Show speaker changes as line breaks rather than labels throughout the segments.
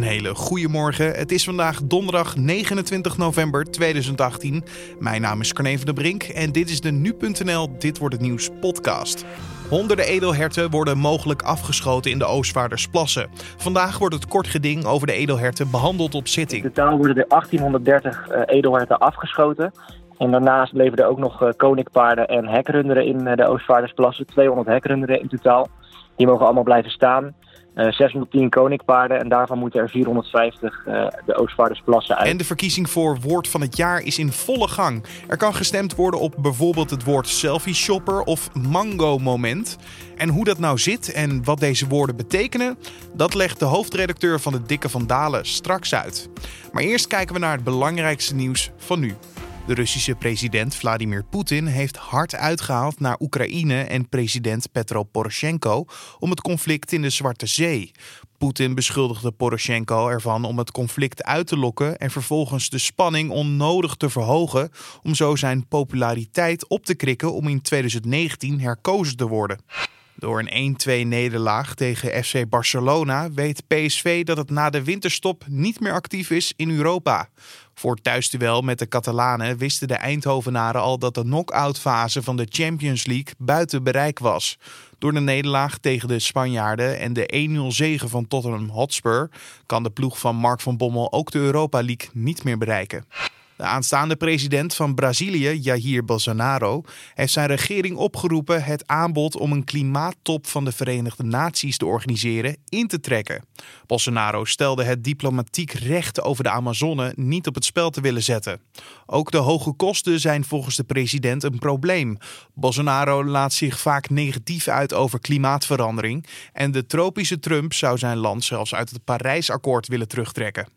Een hele goede morgen. Het is vandaag donderdag 29 november 2018. Mijn naam is Carne van der Brink en dit is de nu.nl Dit wordt het nieuws podcast. Honderden edelherten worden mogelijk afgeschoten in de Oostvaardersplassen. Vandaag wordt het kort geding over de edelherten behandeld op zitting.
In totaal worden er 1830 uh, edelherten afgeschoten. En daarnaast bleven er ook nog uh, koninkpaarden en hekrunderen in uh, de Oostvaardersplassen. 200 hekrunderen in totaal. Die mogen allemaal blijven staan. Uh, 610 koninkpaarden en daarvan moeten er 450 uh, de Oostvaardersplassen uit.
En de verkiezing voor woord van het jaar is in volle gang. Er kan gestemd worden op bijvoorbeeld het woord selfie shopper of mango moment. En hoe dat nou zit en wat deze woorden betekenen, dat legt de hoofdredacteur van de Dikke van Dalen straks uit. Maar eerst kijken we naar het belangrijkste nieuws van nu. De Russische president Vladimir Poetin heeft hard uitgehaald naar Oekraïne en president Petro Poroshenko om het conflict in de Zwarte Zee. Poetin beschuldigde Poroshenko ervan om het conflict uit te lokken en vervolgens de spanning onnodig te verhogen om zo zijn populariteit op te krikken om in 2019 herkozen te worden. Door een 1-2 nederlaag tegen FC Barcelona weet PSV dat het na de winterstop niet meer actief is in Europa. Voor het thuisduel met de Catalanen wisten de Eindhovenaren al dat de knock-out fase van de Champions League buiten bereik was. Door de nederlaag tegen de Spanjaarden en de 1-0 zege van Tottenham Hotspur kan de ploeg van Mark van Bommel ook de Europa League niet meer bereiken. De aanstaande president van Brazilië, Jair Bolsonaro, heeft zijn regering opgeroepen het aanbod om een klimaattop van de Verenigde Naties te organiseren in te trekken. Bolsonaro stelde het diplomatiek recht over de Amazone niet op het spel te willen zetten. Ook de hoge kosten zijn volgens de president een probleem. Bolsonaro laat zich vaak negatief uit over klimaatverandering en de tropische Trump zou zijn land zelfs uit het Parijsakkoord willen terugtrekken.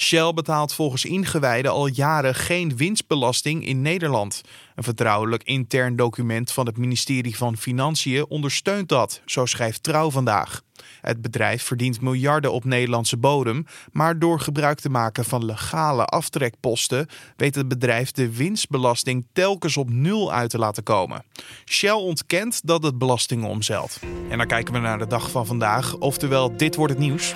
Shell betaalt volgens ingewijden al jaren geen winstbelasting in Nederland. Een vertrouwelijk intern document van het ministerie van Financiën ondersteunt dat, zo schrijft Trouw vandaag. Het bedrijf verdient miljarden op Nederlandse bodem, maar door gebruik te maken van legale aftrekposten weet het bedrijf de winstbelasting telkens op nul uit te laten komen. Shell ontkent dat het belastingen omzeilt. En dan kijken we naar de dag van vandaag, oftewel dit wordt het nieuws.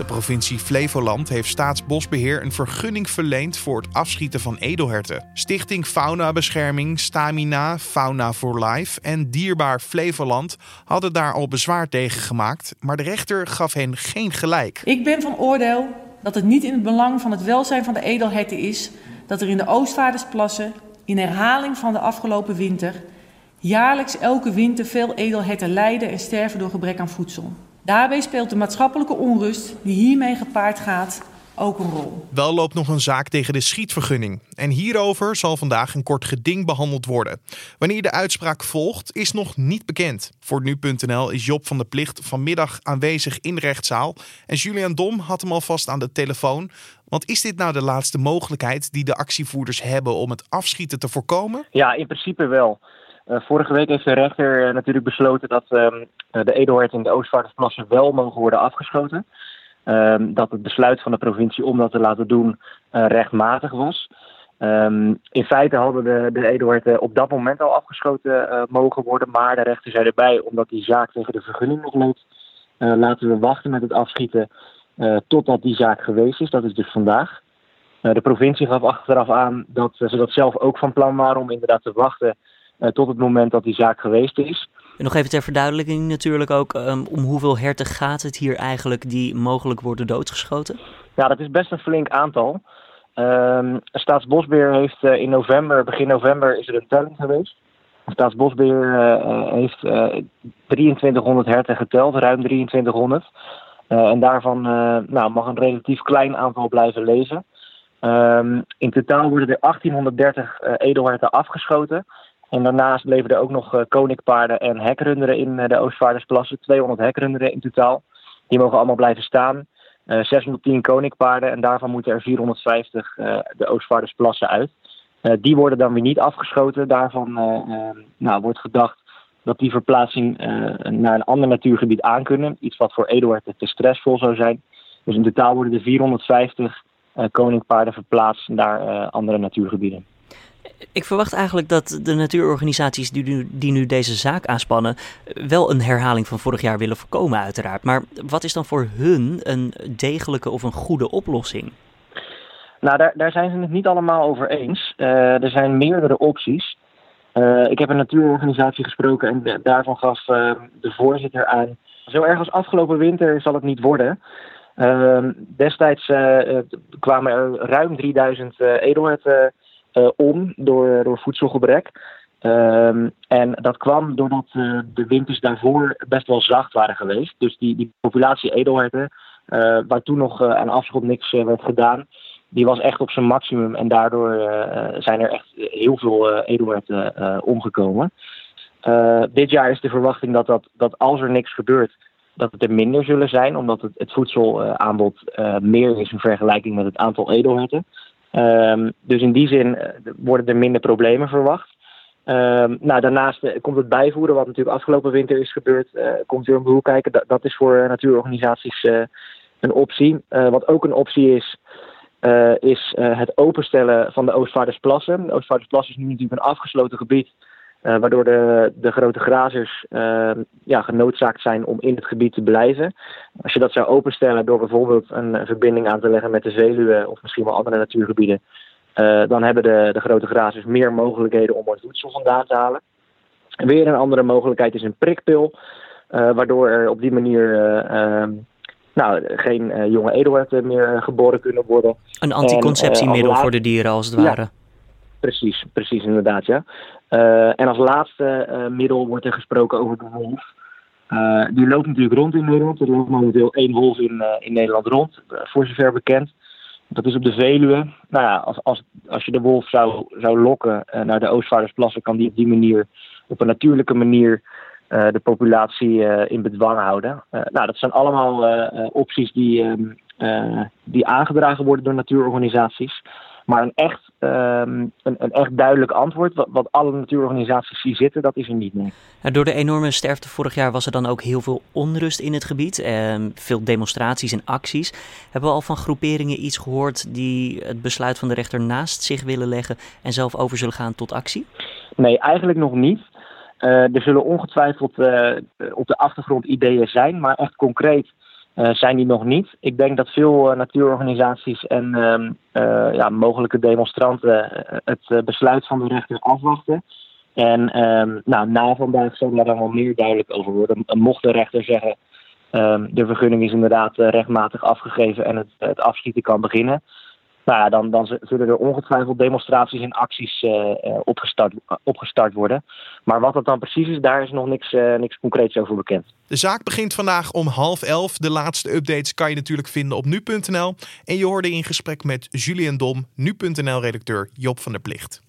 De provincie Flevoland heeft Staatsbosbeheer een vergunning verleend voor het afschieten van edelherten. Stichting Faunabescherming, Stamina, Fauna for Life en Dierbaar Flevoland hadden daar al bezwaar tegen gemaakt, maar de rechter gaf hen geen gelijk.
Ik ben van oordeel dat het niet in het belang van het welzijn van de edelherten is dat er in de Oostvaardersplassen, in herhaling van de afgelopen winter, jaarlijks elke winter veel edelherten lijden en sterven door gebrek aan voedsel. Daarbij speelt de maatschappelijke onrust die hiermee gepaard gaat ook een rol.
Wel loopt nog een zaak tegen de schietvergunning. En hierover zal vandaag een kort geding behandeld worden. Wanneer de uitspraak volgt, is nog niet bekend. Voor nu.nl is Job van der Plicht vanmiddag aanwezig in de rechtszaal. En Julian Dom had hem alvast aan de telefoon. Want is dit nou de laatste mogelijkheid die de actievoerders hebben om het afschieten te voorkomen?
Ja, in principe wel. Uh, vorige week heeft de rechter uh, natuurlijk besloten dat um, de edelherten in de Oostvaardersplassen wel mogen worden afgeschoten. Um, dat het besluit van de provincie om dat te laten doen rechtmatig was. Um, in feite hadden de, de op dat moment al afgeschoten mogen worden, maar de rechter zei erbij, omdat die zaak tegen de vergunning nog loopt, laten we wachten met het afschieten totdat die zaak geweest is. Dat is dus vandaag. de provincie gaf achteraf aan dat ze dat zelf ook van plan waren om inderdaad te wachten tot het moment dat die zaak geweest is.
En nog even ter verduidelijking natuurlijk ook, um, om hoeveel herten gaat het hier eigenlijk die mogelijk worden doodgeschoten?
Ja, dat is best een flink aantal. Um, Staatsbosbeheer heeft uh, in november, begin november, is er een telling geweest. Staatsbosbeheer uh, heeft 2300 herten geteld, ruim 2300. en daarvan nou, mag een relatief klein aantal blijven leven. Um, in totaal worden er 1830 edelherten afgeschoten. En daarnaast bleven er ook nog uh, koninkpaarden en hekrunderen in uh, de Oostvaardersplassen. 200 hekrunderen in totaal. Die mogen allemaal blijven staan. Uh, 610 koninkpaarden en daarvan moeten er 450 de Oostvaardersplassen uit. die worden dan weer niet afgeschoten. Daarvan nou, wordt gedacht dat die verplaatsing naar een ander natuurgebied aan kunnen. Iets wat voor Eduard te stressvol zou zijn. Dus in totaal worden er 450 koninkpaarden verplaatst naar andere natuurgebieden.
Ik verwacht eigenlijk dat de natuurorganisaties die nu, die nu deze zaak aanspannen, wel een herhaling van vorig jaar willen voorkomen, uiteraard. Maar wat is dan voor hun een degelijke of een goede oplossing?
Nou, daar, daar zijn ze het niet allemaal over eens. Uh, er zijn meerdere opties. Uh, ik heb een natuurorganisatie gesproken en daarvan gaf uh, de voorzitter aan. Zo erg als afgelopen winter zal het niet worden. destijds kwamen er ruim 3000 edelherten om door, door voedselgebrek. en dat kwam doordat de winters daarvoor best wel zacht waren geweest. Dus die, die populatie edelherten, waar toen nog aan afschot niks werd gedaan, die was echt op zijn maximum. En daardoor uh, zijn er echt heel veel uh, edelherten uh, omgekomen. dit jaar is de verwachting dat, dat, dat als er niks gebeurt, dat het er minder zullen zijn. Omdat het, het voedselaanbod meer is in vergelijking met het aantal edelherten. Um, dus in die zin worden er minder problemen verwacht. Um, nou, daarnaast komt het bijvoeren, wat natuurlijk afgelopen winter is gebeurd, komt weer om de kijken. Dat, dat is voor natuurorganisaties een optie. wat ook een optie is, uh, is uh, het openstellen van de Oostvaardersplassen. De Oostvaardersplassen is nu natuurlijk een afgesloten gebied, uh, waardoor de, de grote grazers ja, genoodzaakt zijn om in het gebied te blijven. Als je dat zou openstellen door bijvoorbeeld een verbinding aan te leggen met de Veluwe of misschien wel andere natuurgebieden, dan hebben de, de grote grazers meer mogelijkheden om het voedsel vandaan te halen. weer een andere mogelijkheid is een prikpil, waardoor er op die manier nou, geen jonge edelherten meer eh, geboren kunnen worden.
Een anticonceptiemiddel voor de dieren als het ware.
Precies, precies inderdaad, ja. en als laatste middel wordt er gesproken over de wolf. die loopt natuurlijk rond in Nederland. Er loopt momenteel één wolf in, in Nederland rond, voor zover bekend. Dat is op de Veluwe. Nou ja, als, als, als je de wolf zou, zou lokken naar de Oostvaardersplassen, kan die op die manier, op een natuurlijke manier, de populatie in bedwang houden. Nou, dat zijn allemaal opties die, ehm, die aangedragen worden door natuurorganisaties. Maar een echt, um, een, een, echt duidelijk antwoord, wat, wat, alle natuurorganisaties zien zitten, dat is er niet meer.
door de enorme sterfte vorig jaar was er dan ook heel veel onrust in het gebied. Eh, veel demonstraties en acties. Hebben we al van groeperingen iets gehoord die het besluit van de rechter naast zich willen leggen en zelf over zullen gaan tot actie?
Nee, eigenlijk nog niet. Uh, er zullen ongetwijfeld uh, op de achtergrond ideeën zijn, maar echt concreet uh, zijn die nog niet. Ik denk dat veel natuurorganisaties en ehm, ja, mogelijke demonstranten het besluit van de rechter afwachten. En um, nou, na vandaag zal daar dan wel meer duidelijk over worden. Mocht de rechter zeggen, um, de vergunning is inderdaad rechtmatig afgegeven en het, het afschieten kan beginnen nou ja, dan, dan zullen er ongetwijfeld demonstraties en acties uh, opgestart, opgestart worden. Maar wat dat dan precies is, daar is nog niks, uh, niks concreets over bekend.
De zaak begint vandaag om half elf. De laatste updates kan je natuurlijk vinden op nu.nl. En je hoorde in gesprek met Julian Dom, nu.nl-redacteur Job van der Plicht.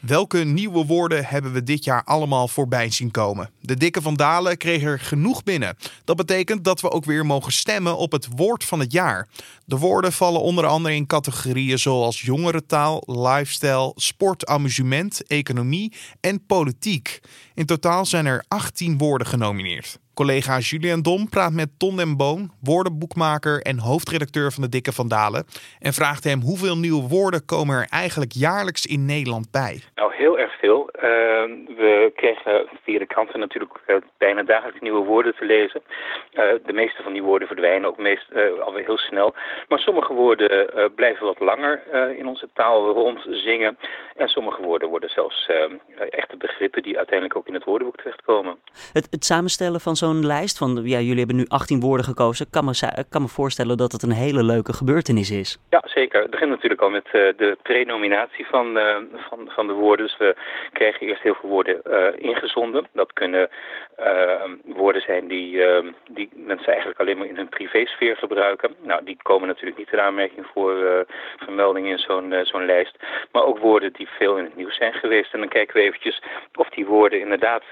Welke nieuwe woorden hebben we dit jaar allemaal voorbij zien komen? De dikke van Dalen kreeg er genoeg binnen. Dat betekent dat we ook weer mogen stemmen op het woord van het jaar. De woorden vallen onder andere in categorieën zoals jongerentaal, lifestyle, sport, amusement, economie en politiek. In totaal zijn er 18 woorden genomineerd. Collega Julian Dom praat met Ton den Boon, woordenboekmaker en hoofdredacteur van de Dikke Vandalen. En vraagt hem hoeveel nieuwe woorden komen er eigenlijk jaarlijks in Nederland bij.
Nou, heel erg veel. Uh, we kregen via de kranten natuurlijk uh, bijna dagelijks nieuwe woorden te lezen. Uh, de meeste van die woorden verdwijnen ook meest, uh, alweer heel snel. Maar sommige woorden blijven wat langer in onze taal rondzingen. En sommige woorden worden zelfs echte begrippen die uiteindelijk ook in het woordenboek terechtkomen.
Het, het samenstellen van zo'n zo'n lijst van, ja, jullie hebben nu 18 woorden gekozen. Kan me, kan me voorstellen dat het een hele leuke gebeurtenis is.
Ja, zeker. Het begint natuurlijk al met uh, de prenominatie van, uh, van, van de woorden. Dus we krijgen eerst heel veel woorden uh, ingezonden. Dat kunnen woorden zijn die, die mensen eigenlijk alleen maar in hun privésfeer gebruiken. Nou, die komen natuurlijk niet in aanmerking voor vermelding in zo'n zo'n lijst. Maar ook woorden die veel in het nieuws zijn geweest. En dan kijken we eventjes of die woorden inderdaad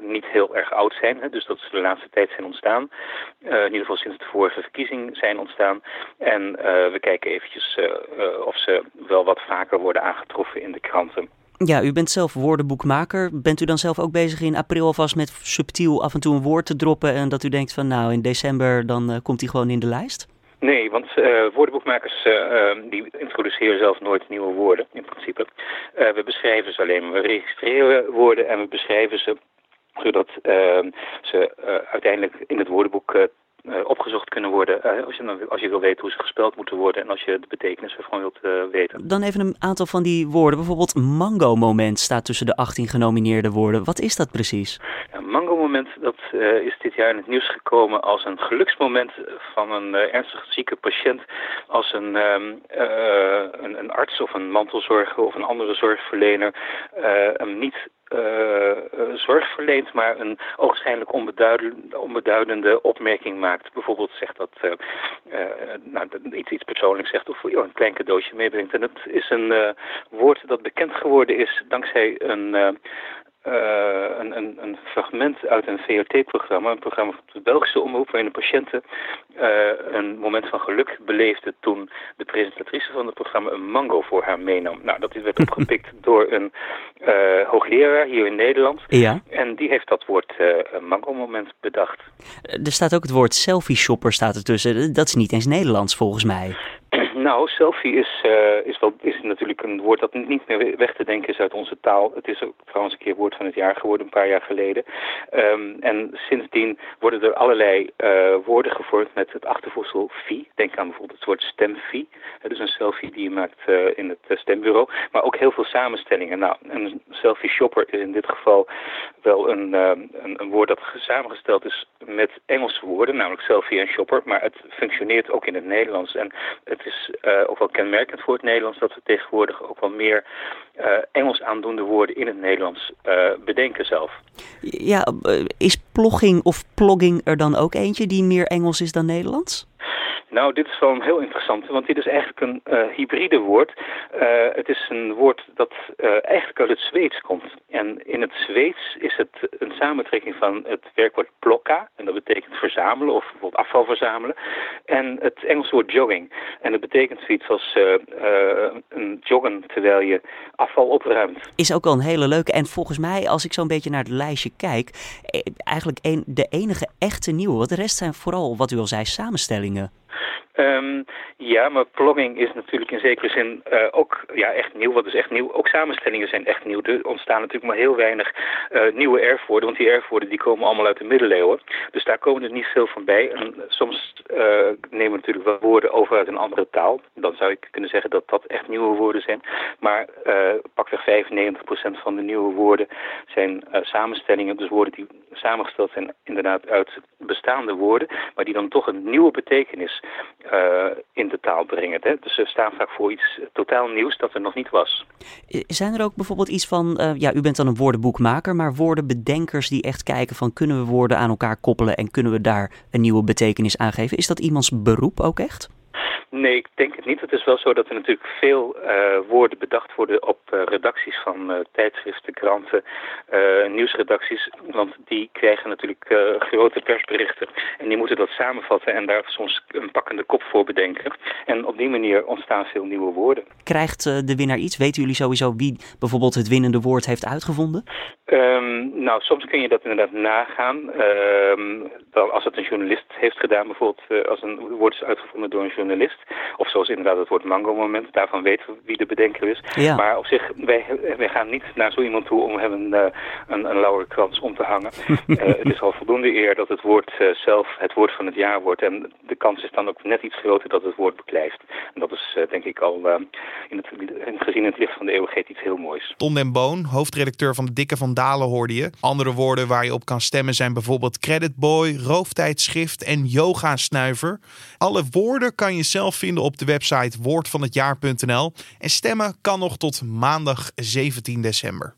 niet heel erg oud zijn. Dus dat ze de laatste tijd zijn ontstaan. Uh, in ieder geval sinds de vorige verkiezing zijn ontstaan. En uh, we kijken eventjes uh, of ze wel wat vaker worden aangetroffen in de kranten.
Ja, u bent zelf woordenboekmaker. Bent u dan zelf ook bezig in april alvast met subtiel af en toe een woord te droppen en dat u denkt van nou in december dan komt hij gewoon in de lijst?
Nee, want uh, woordenboekmakers uh, die introduceren zelf nooit nieuwe woorden in principe. Uh, we beschrijven ze alleen, we registreren woorden en we beschrijven ze zodat ehm, ze uiteindelijk in het woordenboek uh, opgezocht kunnen worden als, je, als je wil weten hoe ze gespeld moeten worden en als je de betekenis ervan wilt uh, weten.
Dan even een aantal van die woorden. Bijvoorbeeld mango moment staat tussen de 18 genomineerde woorden. Wat is dat precies?
Ja, dat is dit jaar in het nieuws gekomen als een geluksmoment van een ernstig zieke patiënt. Als een, um, een, een, arts of een mantelzorger of een andere zorgverlener hem niet uh, zorg verleent, maar een ogenschijnlijk onbeduidende, onbeduidende opmerking maakt. Bijvoorbeeld zegt dat nou, iets, iets persoonlijks zegt of een klein cadeautje meebrengt. En het is een woord dat bekend geworden is dankzij een een, een, een, fragment uit een VRT-programma, een programma van de Belgische omroep, waarin de patiënten uh, een moment van geluk beleefden toen de presentatrice van het programma een mango voor haar meenam. Nou, dat werd opgepikt door een uh, hoogleraar hier in Nederland.
Ja.
En die heeft dat woord mango-moment bedacht.
Er staat ook het woord selfie-shopper staat ertussen. Dat is niet eens Nederlands volgens mij.
Nou, selfie is, uh, is, wel, is natuurlijk een woord dat niet meer weg te denken is uit onze taal. Het is ook trouwens een keer woord van het jaar geworden, een paar jaar geleden. Um, en sindsdien worden er allerlei uh, woorden gevormd met het achtervoegsel fi. Denk aan bijvoorbeeld het woord stemfi. dus een selfie die je maakt uh, in het stembureau. Maar ook heel veel samenstellingen. Nou, een selfie shopper is in dit geval wel een, een, een woord dat samengesteld is met Engelse woorden, namelijk selfie en shopper. Maar het functioneert ook in het Nederlands. En het is uh, ook wel kenmerkend voor het Nederlands dat we tegenwoordig ook wel meer uh, Engels aandoende woorden in het Nederlands uh, bedenken zelf.
Ja, is plogging of plogging er dan ook eentje die meer Engels is dan Nederlands?
Nou, dit is wel een heel interessant, want dit is eigenlijk een uh, hybride woord. Uh, het is een woord dat uh, eigenlijk uit het Zweeds komt. En in het Zweeds is het een samentrekking van het werkwoord plokka, en dat betekent verzamelen of bijvoorbeeld afval verzamelen, en het Engelse woord jogging. En dat betekent zoiets als een joggen terwijl je afval opruimt.
Is ook wel een hele leuke. En volgens mij, als ik zo'n beetje naar het lijstje kijk, eigenlijk een, de enige echte nieuwe. Want de rest zijn vooral, wat u al zei, samenstellingen.
Um, ja, maar plogging is natuurlijk in zekere zin uh, ook ja, echt nieuw. Wat is echt nieuw? Ook samenstellingen zijn echt nieuw. Er ontstaan natuurlijk maar heel weinig uh, nieuwe erfwoorden. Want die erfwoorden die komen allemaal uit de middeleeuwen. Dus daar komen er niet veel van bij. En soms uh, nemen we natuurlijk wel woorden over uit een andere taal. Dan zou ik kunnen zeggen dat dat echt nieuwe woorden zijn. Maar pakweg 95% van de nieuwe woorden zijn samenstellingen. Dus woorden die samengesteld zijn inderdaad uit bestaande woorden. Maar die dan toch een nieuwe betekenis uh, in de taal brengen. Hè? Dus ze staan vaak voor iets totaal nieuws dat er nog niet was.
Zijn er ook bijvoorbeeld iets van, uh, ja, u bent dan een woordenboekmaker, maar woordenbedenkers die echt kijken van kunnen we woorden aan elkaar koppelen en kunnen we daar een nieuwe betekenis aan geven? Is dat iemands beroep ook echt?
Nee, ik denk het niet. Het is wel zo dat er natuurlijk veel uh, woorden bedacht worden op uh, redacties van uh, tijdschriften, kranten, nieuwsredacties. Want die krijgen natuurlijk grote persberichten. En die moeten dat samenvatten en daar soms een pakkende kop voor bedenken. En op die manier ontstaan veel nieuwe woorden.
Krijgt de winnaar iets? Weten jullie sowieso wie bijvoorbeeld het winnende woord heeft uitgevonden?
Um, nou, soms kun je dat inderdaad nagaan. Um, als het een journalist heeft gedaan, bijvoorbeeld als een woord is uitgevonden door een journalist. Of zoals inderdaad het woord mango-moment. Daarvan weten we wie de bedenker is.
Ja.
Maar op zich, wij, wij gaan niet naar zo iemand toe om hem een, eh, een, een lauwerkrans om te hangen. uh, het is al voldoende eer dat het woord uh, zelf het woord van het jaar wordt. En de kans is dan ook net iets groter dat het woord beklijft. En dat is denk ik al in het, in, gezien het licht van de eeuwigheid iets heel moois.
Ton den Boon, hoofdredacteur van de Dikke van Dalen hoorde je. Andere woorden waar je op kan stemmen zijn bijvoorbeeld creditboy, rooftijdschrift en yoga-snuiver. Alle woorden kan je zelf vinden op de website woordvanhetjaar.nl. En stemmen kan nog tot maandag 17 december.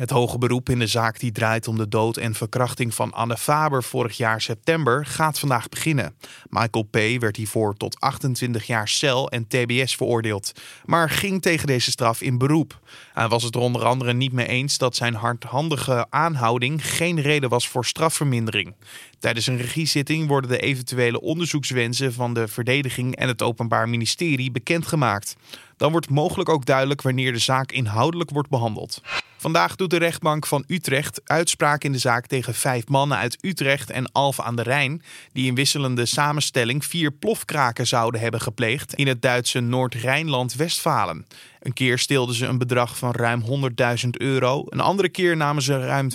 Het hoge beroep in de zaak die draait om de dood en verkrachting van Anne Faber vorig jaar september gaat vandaag beginnen. Michael P. werd hiervoor tot 28 jaar cel en TBS veroordeeld, maar ging tegen deze straf in beroep. Hij was het er onder andere niet mee eens dat zijn hardhandige aanhouding geen reden was voor strafvermindering. Tijdens een regiezitting worden de eventuele onderzoekswensen van de verdediging en het Openbaar Ministerie bekendgemaakt. Dan wordt mogelijk ook duidelijk wanneer de zaak inhoudelijk wordt behandeld. Vandaag doet de rechtbank van Utrecht uitspraak in de zaak tegen vijf mannen uit Utrecht en Alphen aan de Rijn, die in wisselende samenstelling vier plofkraken zouden hebben gepleegd in het Duitse Noord-Rijnland-Westfalen. Een keer stilden ze een bedrag van ruim 100.000 euro. Een andere keer namen ze ruim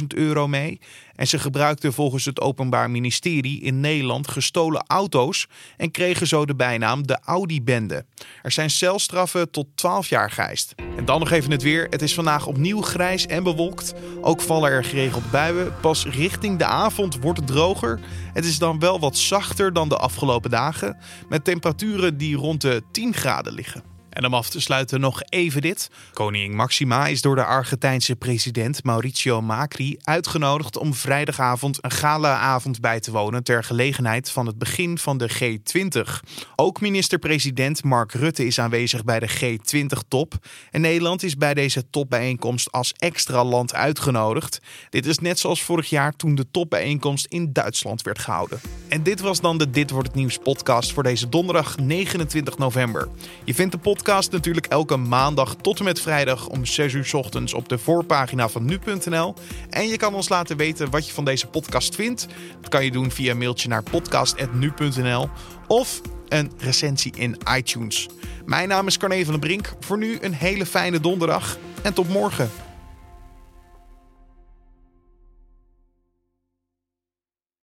420.000 euro mee. En ze gebruikten volgens het Openbaar Ministerie in Nederland gestolen auto's en kregen zo de bijnaam de Audi-bende. Er zijn celstraffen tot 12 jaar geëist. En dan nog even het Het is vandaag opnieuw grijs en bewolkt. Ook vallen er geregeld buien. Pas richting de avond wordt het droger. Het is dan wel wat zachter dan de afgelopen dagen, met temperaturen die rond de 10 graden liggen. En om af te sluiten nog even dit. Koningin Maxima is door de Argentijnse president Mauricio Macri uitgenodigd om vrijdagavond een galaavond bij te wonen ter gelegenheid van het begin van de G20. Ook minister-president Mark Rutte is aanwezig bij de G20-top. En Nederland is bij deze topbijeenkomst als extra land uitgenodigd. Dit is net zoals vorig jaar toen de topbijeenkomst in Duitsland werd gehouden. En dit was dan de Dit wordt het nieuws podcast voor deze donderdag 29 november. Je vindt de podcast podcast natuurlijk elke maandag tot en met vrijdag om 6 uur ochtends op de voorpagina van nu.nl. En je kan ons laten weten wat je van deze podcast vindt. Dat kan je doen via mailtje naar podcast.nu.nl of een recensie in iTunes. Mijn naam is Carne van den Brink. Voor nu een hele fijne donderdag en tot morgen.